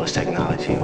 all this technology.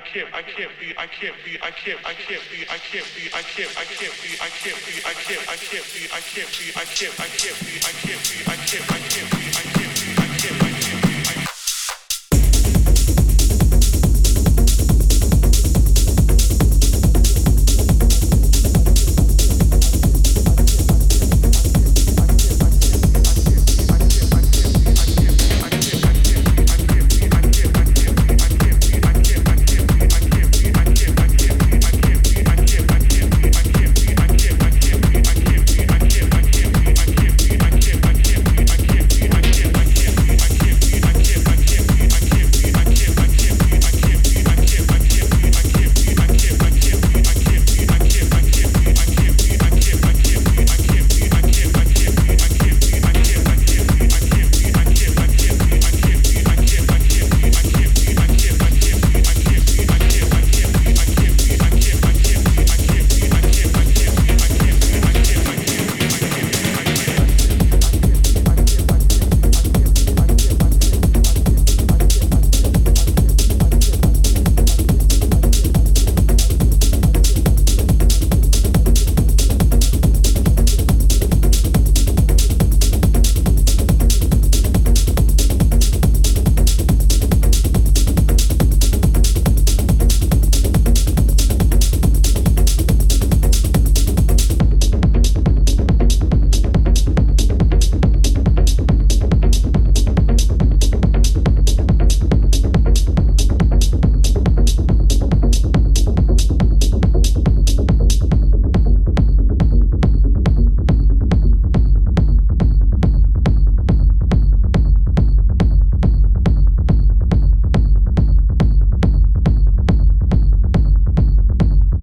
I can't, I can't be, I can't be, I can't, I can't be, I can't be, I can't, I can't be, I can't be, I can't, I can't be, I can't be, I can't, I can't be,